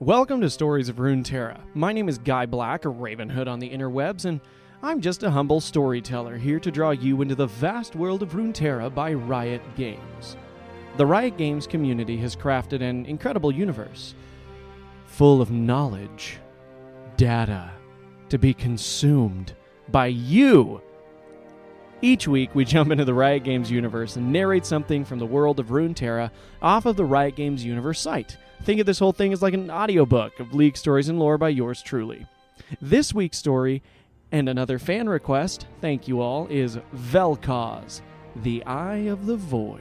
Welcome to Stories of Runeterra. My name is Guy Black, a Ravenhood on the interwebs, and I'm just a humble storyteller here to draw you into the vast world of Runeterra by Riot Games. The Riot Games community has crafted an incredible universe full of knowledge, data, to be consumed by you. Each week, we jump into the Riot Games universe and narrate something from the world of Runeterra off of the Riot Games universe site. Think of this whole thing as like an audiobook of League stories and lore by yours truly. This week's story, and another fan request, thank you all, is Vel'Koz, the Eye of the Void.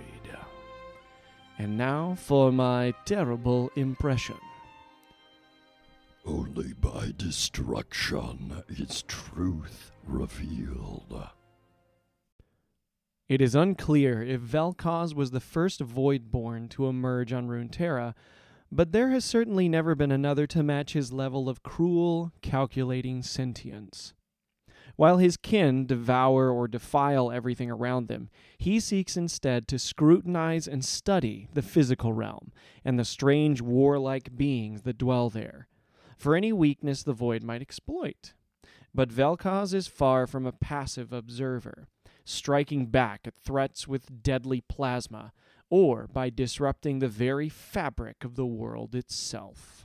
And now for my terrible impression. Only by destruction is truth revealed. It is unclear if Vel'Koz was the first Voidborn to emerge on Runeterra, but there has certainly never been another to match his level of cruel, calculating sentience. While his kin devour or defile everything around them, he seeks instead to scrutinize and study the physical realm and the strange warlike beings that dwell there, for any weakness the void might exploit. But Vel'Koz is far from a passive observer, striking back at threats with deadly plasma, or by disrupting the very fabric of the world itself.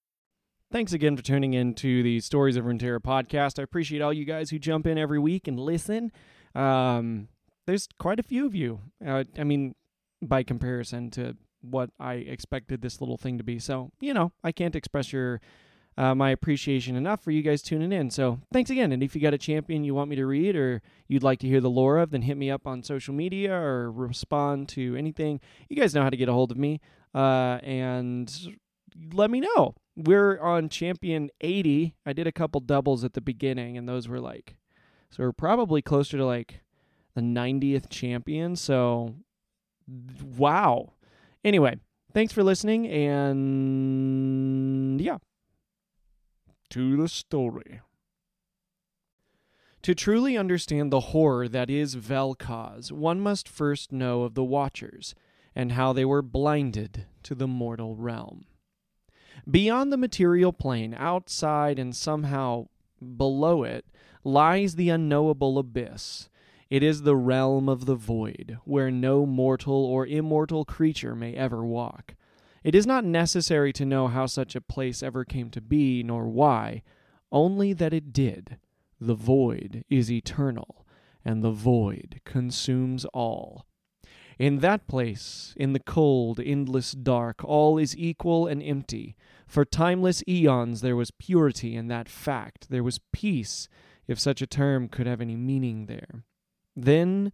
Thanks again for tuning in to the Stories of Runeterra podcast. I appreciate all you guys who jump in every week and listen. Um, there's quite a few of you. Uh, I mean, by comparison to what I expected this little thing to be. So, you know, I can't express your uh, my appreciation enough for you guys tuning in. So, thanks again. And if you got a champion you want me to read or you'd like to hear the lore of, then hit me up on social media or respond to anything. You guys know how to get a hold of me. Uh, and let me know we're on champion 80. I did a couple doubles at the beginning, and those were like, so we're probably closer to like the 90th champion. So, wow. Anyway, thanks for listening, and yeah, to the story. To truly understand the horror that is Vel'Koz, one must first know of the Watchers and how they were blinded to the mortal realm. Beyond the material plane, outside and somehow below it, lies the unknowable abyss. It is the realm of the void, where no mortal or immortal creature may ever walk. It is not necessary to know how such a place ever came to be, nor why, only that it did. The void is eternal, and the void consumes all. In that place, in the cold, endless dark, all is equal and empty. For timeless eons there was purity in that fact. There was peace, if such a term could have any meaning there. Then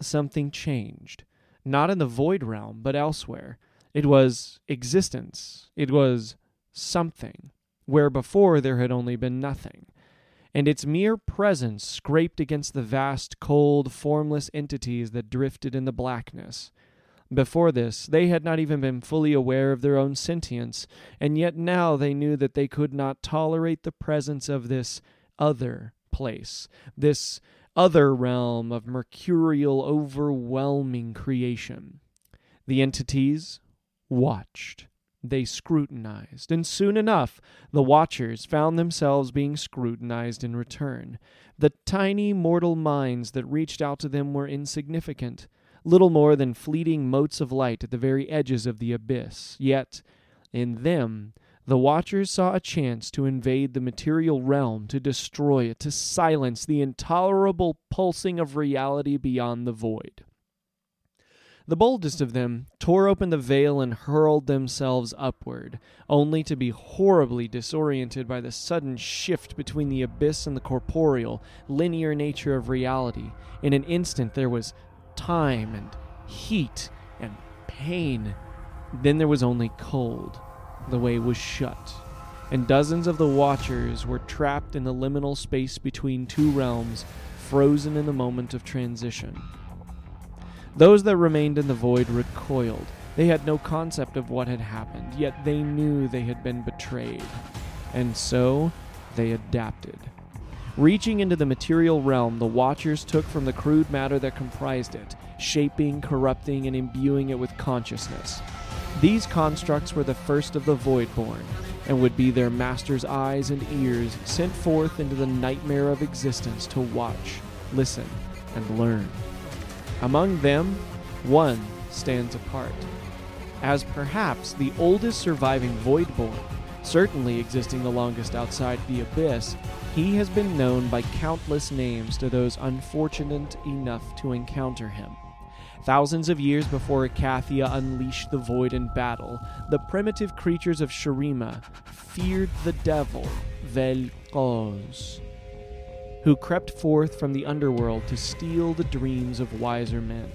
something changed. Not in the void realm, but elsewhere. It was existence. It was something, where before there had only been nothing and its mere presence scraped against the vast, cold, formless entities that drifted in the blackness. Before this, they had not even been fully aware of their own sentience, and yet now they knew that they could not tolerate the presence of this other place, this other realm of mercurial, overwhelming creation. The entities watched they scrutinized, and soon enough the watchers found themselves being scrutinized in return. The tiny mortal minds that reached out to them were insignificant, little more than fleeting motes of light at the very edges of the abyss. Yet, in them, the watchers saw a chance to invade the material realm, to destroy it, to silence the intolerable pulsing of reality beyond the void. The boldest of them tore open the veil and hurled themselves upward, only to be horribly disoriented by the sudden shift between the abyss and the corporeal, linear nature of reality. In an instant, there was time and heat and pain. Then there was only cold, the way was shut, and dozens of the Watchers were trapped in the liminal space between two realms, frozen in the moment of transition. Those that remained in the void recoiled. They had no concept of what had happened, yet they knew they had been betrayed. And so they adapted. Reaching into the material realm, the Watchers took from the crude matter that comprised it, shaping, corrupting, and imbuing it with consciousness. These constructs were the first of the Voidborn, and would be their master's eyes and ears sent forth into the nightmare of existence to watch, listen, and learn. Among them, one stands apart. As perhaps the oldest surviving Voidborn, certainly existing the longest outside the Abyss, he has been known by countless names to those unfortunate enough to encounter him. Thousands of years before Icathia unleashed the void in battle, the primitive creatures of Shurima feared the devil, Vel'Koz, who crept forth from the underworld to steal the dreams of wiser men.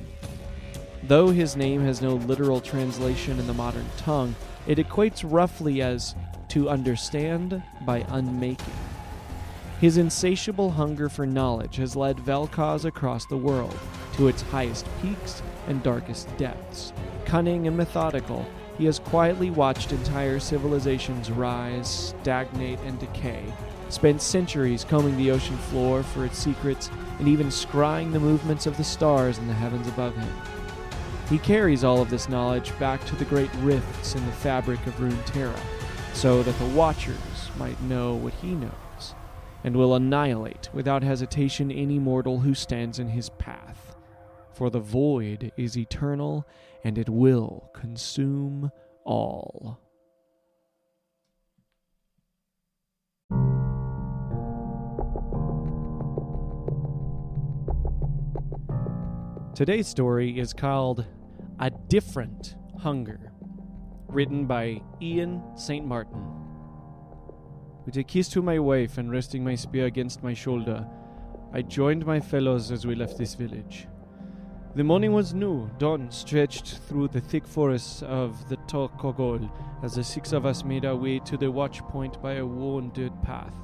Though his name has no literal translation in the modern tongue, it equates roughly as to understand by unmaking. His insatiable hunger for knowledge has led Vel'Koz across the world to its highest peaks and darkest depths. Cunning and methodical, he has quietly watched entire civilizations rise, stagnate, and decay, spent centuries combing the ocean floor for its secrets, and even scrying the movements of the stars in the heavens above him. He carries all of this knowledge back to the great rifts in the fabric of Runeterra, so that the Watchers might know what he knows and will annihilate without hesitation any mortal who stands in his path. For the void is eternal, and it will consume all. Today's story is called A Different Hunger, written by Ian St. Martin. With a kiss to my wife and resting my spear against my shoulder, I joined my fellows as we left this village. The morning was new, dawn stretched through the thick forests of the Tokogol as the six of us made our way to the watch point by a worn dirt path.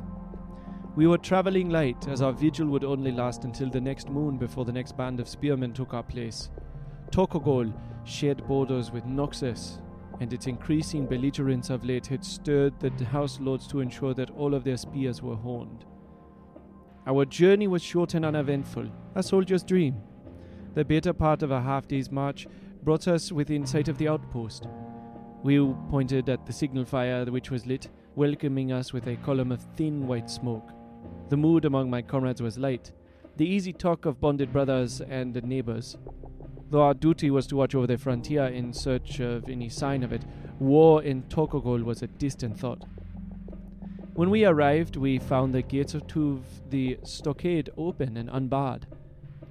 We were traveling light, as our vigil would only last until the next moon before the next band of spearmen took our place. Tokogol shared borders with Noxus, and its increasing belligerence of late had stirred the house lords to ensure that all of their spears were horned. Our journey was short and uneventful, a soldier's dream. The better part of a half day's march brought us within sight of the outpost. We pointed at the signal fire which was lit, welcoming us with a column of thin white smoke. The mood among my comrades was light, the easy talk of bonded brothers and neighbors. Though our duty was to watch over the frontier in search of any sign of it, war in Tokogol was a distant thought. When we arrived, we found the gates to the stockade open and unbarred,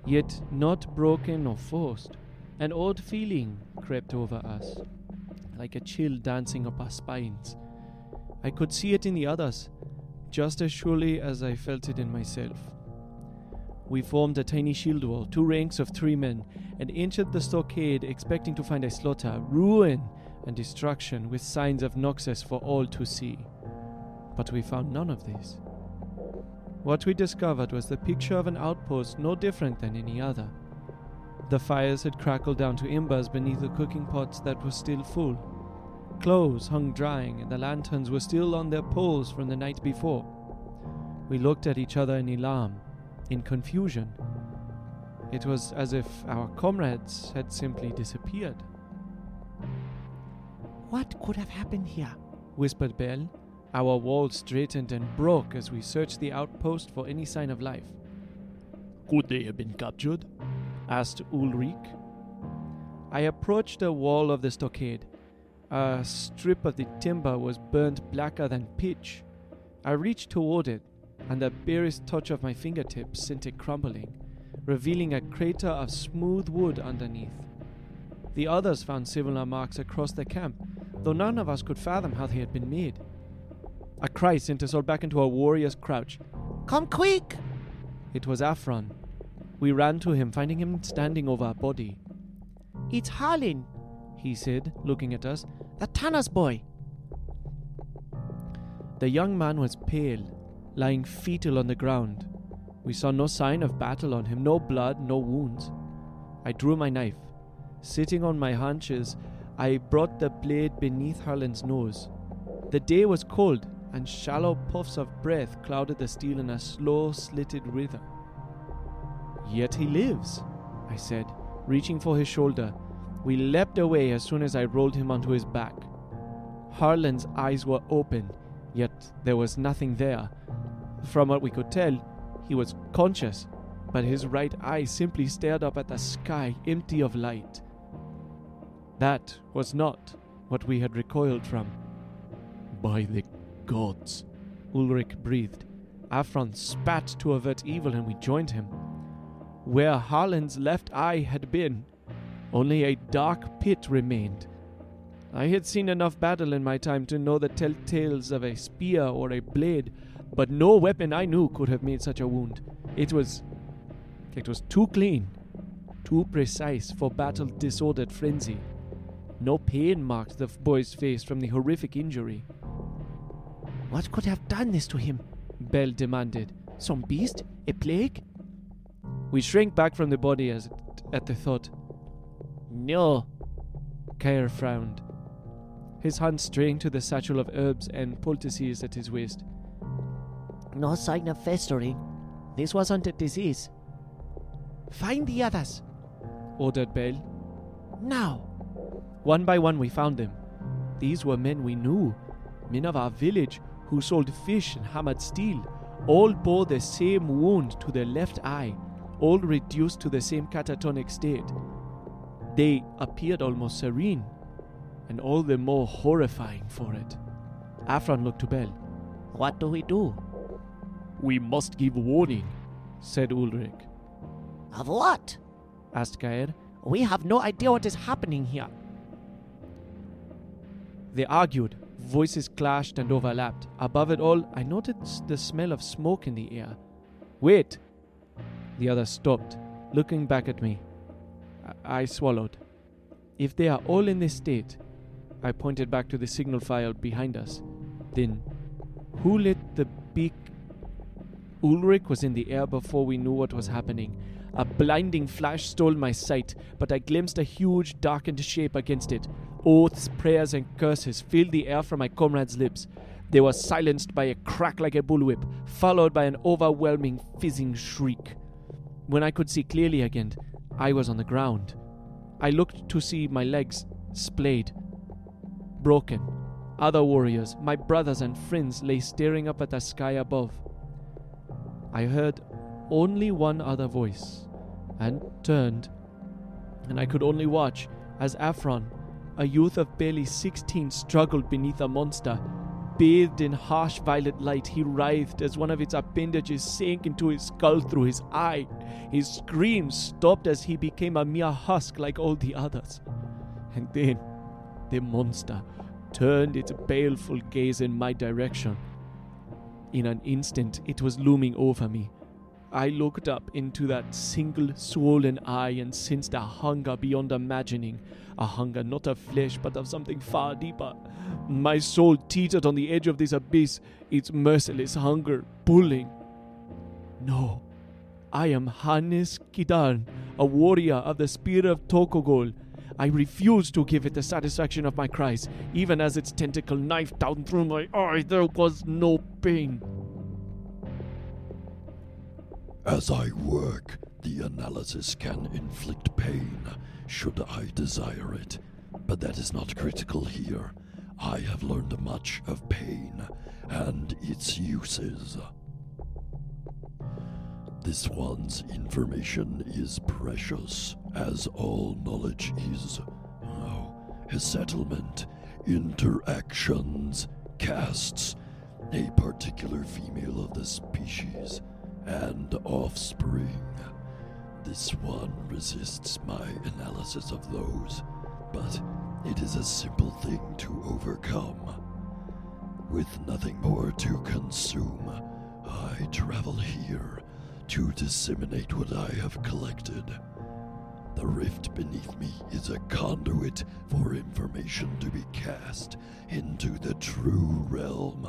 yet not broken or forced. An odd feeling crept over us, like a chill dancing up our spines. I could see it in the others, just as surely as I felt it in myself. We formed a tiny shield wall, two ranks of three men, and entered the stockade expecting to find a slaughter, ruin, and destruction with signs of Noxus for all to see. But we found none of this. What we discovered was the picture of an outpost no different than any other. The fires had crackled down to embers beneath the cooking pots that were still full. Clothes hung drying, and the lanterns were still on their poles from the night before. We looked at each other in alarm, in confusion. It was as if our comrades had simply disappeared. What could have happened here? whispered Bell. Our walls straightened and broke as we searched the outpost for any sign of life. Could they have been captured? asked Ulrich. I approached the wall of the stockade. A strip of the timber was burnt blacker than pitch. I reached toward it, and the barest touch of my fingertips sent it crumbling, revealing a crater of smooth wood underneath. The others found similar marks across the camp, though none of us could fathom how they had been made. A cry sent us all back into a warrior's crouch. Come quick! It was Afron. We ran to him, finding him standing over a body. It's Harlan, He said, looking at us. the Tanner's boy. The young man was pale, lying fetal on the ground. We saw no sign of battle on him, no blood, no wounds. I drew my knife. Sitting on my haunches, I brought the blade beneath Harlan's nose. The day was cold, and shallow puffs of breath clouded the steel in a slow, slitted rhythm. Yet he lives, I said, reaching for his shoulder. We leapt away as soon as I rolled him onto his back. Harlan's eyes were open, yet there was nothing there. From what we could tell, he was conscious, but his right eye simply stared up at the sky, empty of light. That was not what we had recoiled from. By the gods. Ulrich breathed. Afron spat to avert evil, and we joined him. Where Harlan's left eye had been, only a dark pit remained. I had seen enough battle in my time to know the telltales of a spear or a blade, but no weapon I knew could have made such a wound. It was. it was too clean, too precise for battle disordered frenzy. No pain marked the boy's face from the horrific injury. What could have done this to him? Bell demanded. Some beast? A plague? We shrank back from the body as at the thought. No. Kair frowned. His hand straying to the satchel of herbs and poultices at his waist. No sign of festering. This wasn't a disease. Find the others. Ordered Bell. Now. One by one we found them. These were men we knew, men of our village who sold fish and hammered steel. All bore the same wound to their left eye, all reduced to the same catatonic state. They appeared almost serene, and all the more horrifying for it. Afron looked to Bell. What do we do? We must give warning. said Ulrich. Of what? asked Gaer. We have no idea what is happening here. They argued. Voices clashed and overlapped. Above it all, I noticed the smell of smoke in the air. Wait! The other stopped, looking back at me. I, I swallowed. If they are all in this state, I pointed back to the signal file behind us. Then, who lit the beak? Ulrich was in the air before we knew what was happening. A blinding flash stole my sight, but I glimpsed a huge, darkened shape against it. Oaths, prayers, and curses filled the air from my comrade's lips. They were silenced by a crack like a bullwhip, followed by an overwhelming, fizzing shriek. When I could see clearly again, I was on the ground. I looked to see my legs splayed, broken. Other warriors, my brothers and friends, lay staring up at the sky above. I heard only one other voice and turned, and I could only watch as Afron, a youth of barely sixteen, struggled beneath a monster. Bathed in harsh violet light, he writhed as one of its appendages sank into his skull through his eye. His screams stopped as he became a mere husk like all the others. And then the monster turned its baleful gaze in my direction. In an instant, it was looming over me. I looked up into that single swollen eye and sensed a hunger beyond imagining. A hunger not of flesh, but of something far deeper. My soul teetered on the edge of this abyss, its merciless hunger pulling. No, I am Hannes Kidan, a warrior of the Spear of Tokogol. I refuse to give it the satisfaction of my cries. Even as its tentacle knifed down through my eye, there was no pain. As I work, the analysis can inflict pain, should I desire it. But that is not critical here. I have learned much of pain and its uses. This one's information is precious, as all knowledge is. Oh, settlement, interactions, casts, a particular female of the species, and offspring. This one resists my analysis of those, but it is a simple thing to overcome. With nothing more to consume, I travel here to disseminate what I have collected. The rift beneath me is a conduit for information to be cast into the true realm.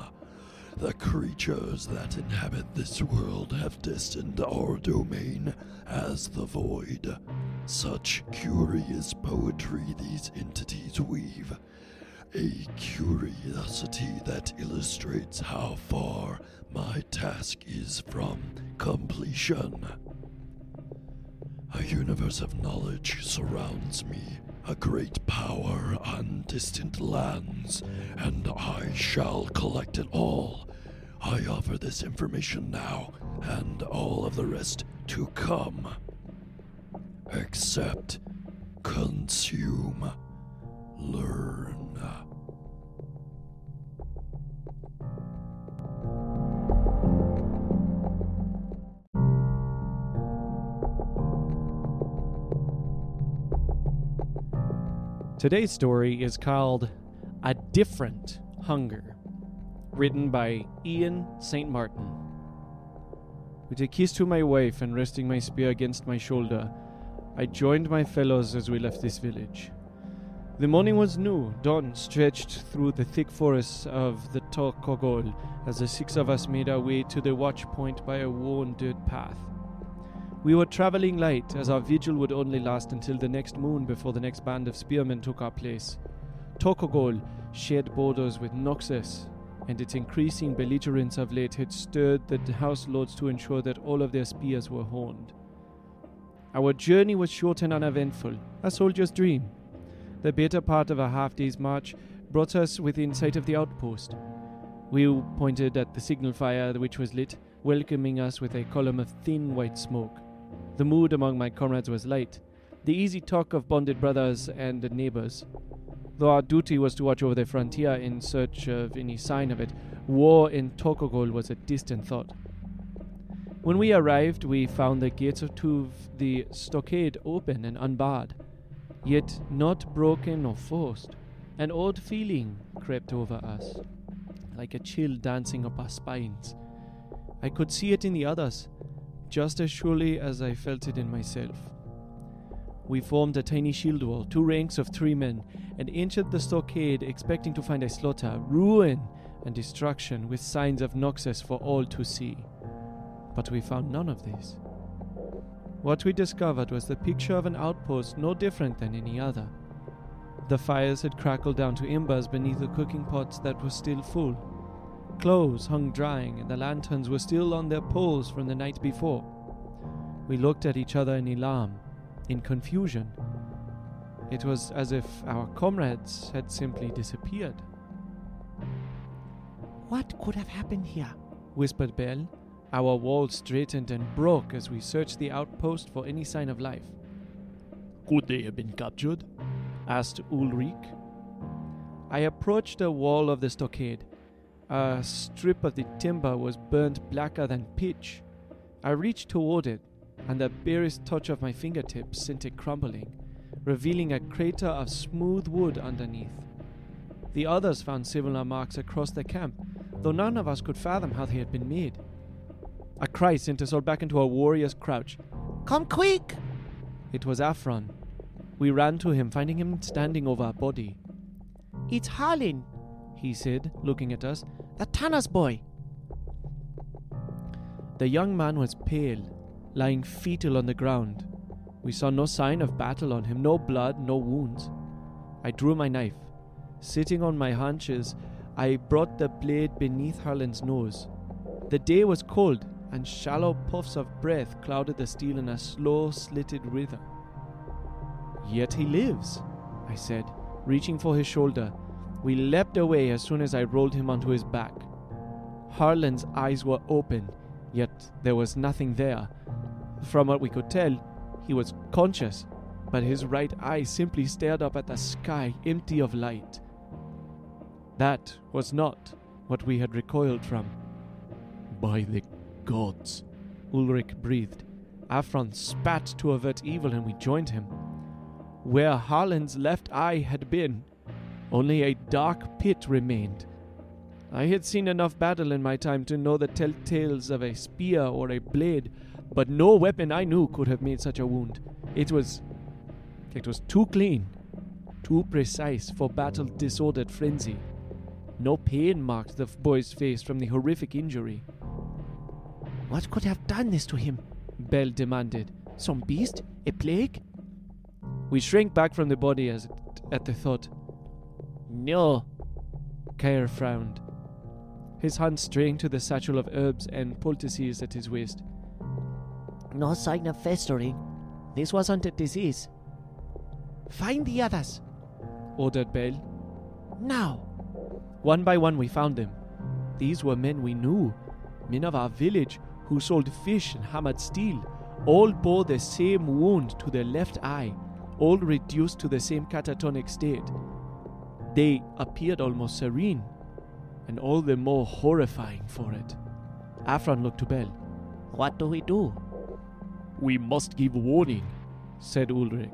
The creatures that inhabit this world have destined our domain as the void. Such curious poetry these entities weave. A curiosity that illustrates how far my task is from completion. A universe of knowledge surrounds me, a great power on distant lands, and I shall collect it all. I offer this information now, and all of the rest to come. Accept, consume, learn. Today's story is called A Different Hunger, written by Ian St. Martin. With a kiss to my wife and resting my spear against my shoulder, I joined my fellows as we left this village. The morning was new, dawn stretched through the thick forests of the Tokogol as the six of us made our way to the watch point by a worn dirt path. We were traveling light, as our vigil would only last until the next moon before the next band of spearmen took our place. Tokogol shared borders with Noxus, and its increasing belligerence of late had stirred the house lords to ensure that all of their spears were horned. Our journey was short and uneventful, a soldier's dream. The better part of a half day's march brought us within sight of the outpost. We pointed at the signal fire which was lit, welcoming us with a column of thin white smoke. The mood among my comrades was light, the easy talk of bonded brothers and neighbors. Though our duty was to watch over the frontier in search of any sign of it, war in Tokogol was a distant thought. When we arrived, we found the gates of to the stockade open and unbarred, yet not broken or forced. An odd feeling crept over us, like a chill dancing up our spines. I could see it in the others, just as surely as I felt it in myself. We formed a tiny shield wall, two ranks of three men, and entered the stockade expecting to find a slaughter, ruin, and destruction with signs of Noxus for all to see. But we found none of this. What we discovered was the picture of an outpost no different than any other. The fires had crackled down to embers beneath the cooking pots that were still full. Clothes hung drying, and the lanterns were still on their poles from the night before. We looked at each other in alarm, in confusion. It was as if our comrades had simply disappeared. What could have happened here? whispered Bell. Our wall straightened and broke as we searched the outpost for any sign of life. Could they have been captured? asked Ulrich. I approached the wall of the stockade. A strip of the timber was burnt blacker than pitch. I reached toward it, and the barest touch of my fingertips sent it crumbling, revealing a crater of smooth wood underneath. The others found similar marks across the camp, though none of us could fathom how they had been made. A cry sent us all back into a warrior's crouch. Come quick! It was Afron. We ran to him, finding him standing over a body. It's Harlan, he said, looking at us. the Tanner's boy. The young man was pale, lying fetal on the ground. We saw no sign of battle on him, no blood, no wounds. I drew my knife. Sitting on my haunches, I brought the blade beneath Harlan's nose. The day was cold, and shallow puffs of breath clouded the steel in a slow, slitted rhythm. Yet he lives, I said, reaching for his shoulder. We leapt away as soon as I rolled him onto his back. Harlan's eyes were open, yet there was nothing there. From what we could tell, he was conscious, but his right eye simply stared up at the sky, empty of light. That was not what we had recoiled from. By the gods. Ulrich breathed. Afron spat to avert evil, and we joined him. Where Harlan's left eye had been, only a dark pit remained. I had seen enough battle in my time to know the telltales of a spear or a blade, but no weapon I knew could have made such a wound. It was. it was too clean, too precise for battle disordered frenzy. No pain marked the boy's face from the horrific injury. What could have done this to him? Bell demanded. Some beast? A plague? We shrank back from the body as at the thought. No. Kair frowned. His hand straying to the satchel of herbs and poultices at his waist. No sign of festering. This wasn't a disease. Find the others. Ordered Bell. Now. One by one we found them. These were men we knew, men of our village who sold fish and hammered steel. All bore the same wound to their left eye, all reduced to the same catatonic state. They appeared almost serene, and all the more horrifying for it. Afron looked to Bell. What do we do? We must give warning. Said Ulrich.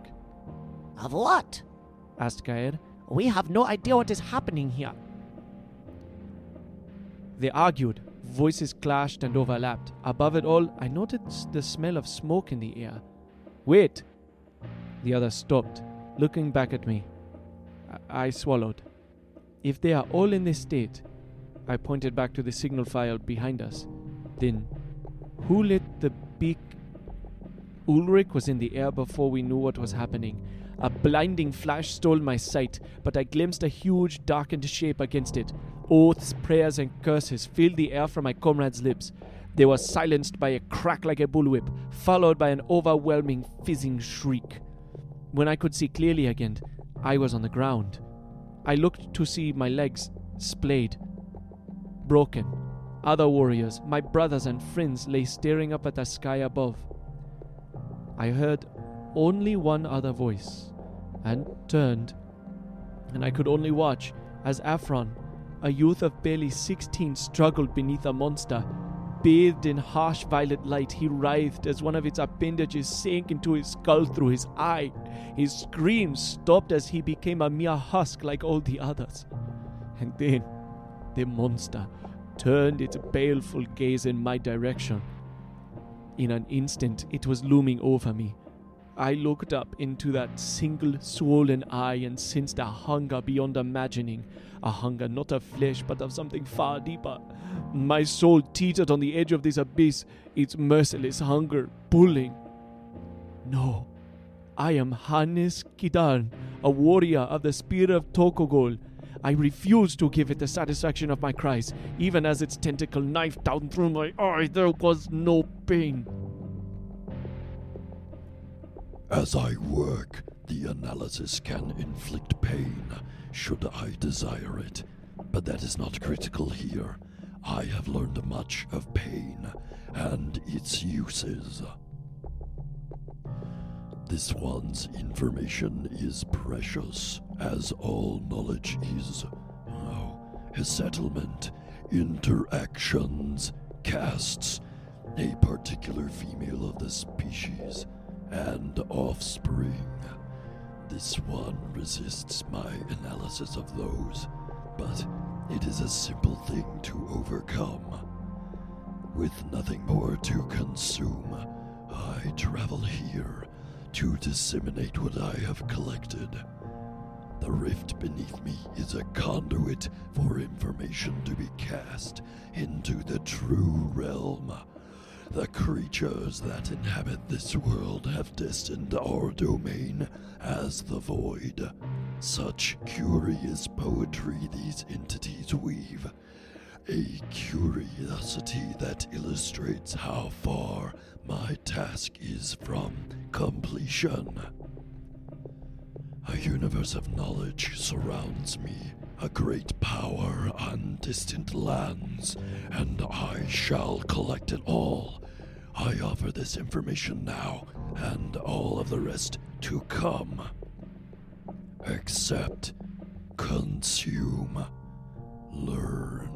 Of what? Asked Gaer. We have no idea what is happening here. They argued. Voices clashed and overlapped. Above it all, I noticed the smell of smoke in the air. Wait! The other stopped, looking back at me. I, swallowed. If they are all in this state, I pointed back to the signal file behind us. Then, who lit the beak? Ulrich was in the air before we knew what was happening. A blinding flash stole my sight, but I glimpsed a huge, darkened shape against it. Oaths, prayers, and curses filled the air from my comrade's lips. They were silenced by a crack like a bullwhip, followed by an overwhelming, fizzing shriek. When I could see clearly again, I was on the ground. I looked to see my legs splayed, broken. Other warriors, my brothers and friends, lay staring up at the sky above. I heard only one other voice and turned, and I could only watch as Afron, a youth of barely 16, struggled beneath a monster. Bathed in harsh violet light, he writhed as one of its appendages sank into his skull through his eye. His screams stopped as he became a mere husk like all the others. And then the monster turned its baleful gaze in my direction. In an instant, it was looming over me. I looked up into that single swollen eye and sensed a hunger beyond imagining. A hunger not of flesh, but of something far deeper. My soul teetered on the edge of this abyss, its merciless hunger pulling. No, I am Hannes Kidan, a warrior of the spear of Tokogol. I refuse to give it the satisfaction of my cries. Even as its tentacle knifed down through my eye, there was no pain. As I work, the analysis can inflict pain, should I desire it. But that is not critical here. I have learned much of pain and its uses. This one's information is precious, as all knowledge is. Oh, his settlement, interactions, castes, a particular female of the species, and offspring. This one resists my analysis of those, but it is a simple thing to overcome. With nothing more to consume, I travel here to disseminate what I have collected. The rift beneath me is a conduit for information to be cast into the true realm. The creatures that inhabit this world have destined our domain as the void. Such curious poetry these entities weave. A curiosity that illustrates how far my task is from completion. A universe of knowledge surrounds me, a great power on distant lands, and I shall collect it all. I offer this information now, and all of the rest to come accept, consume, learn.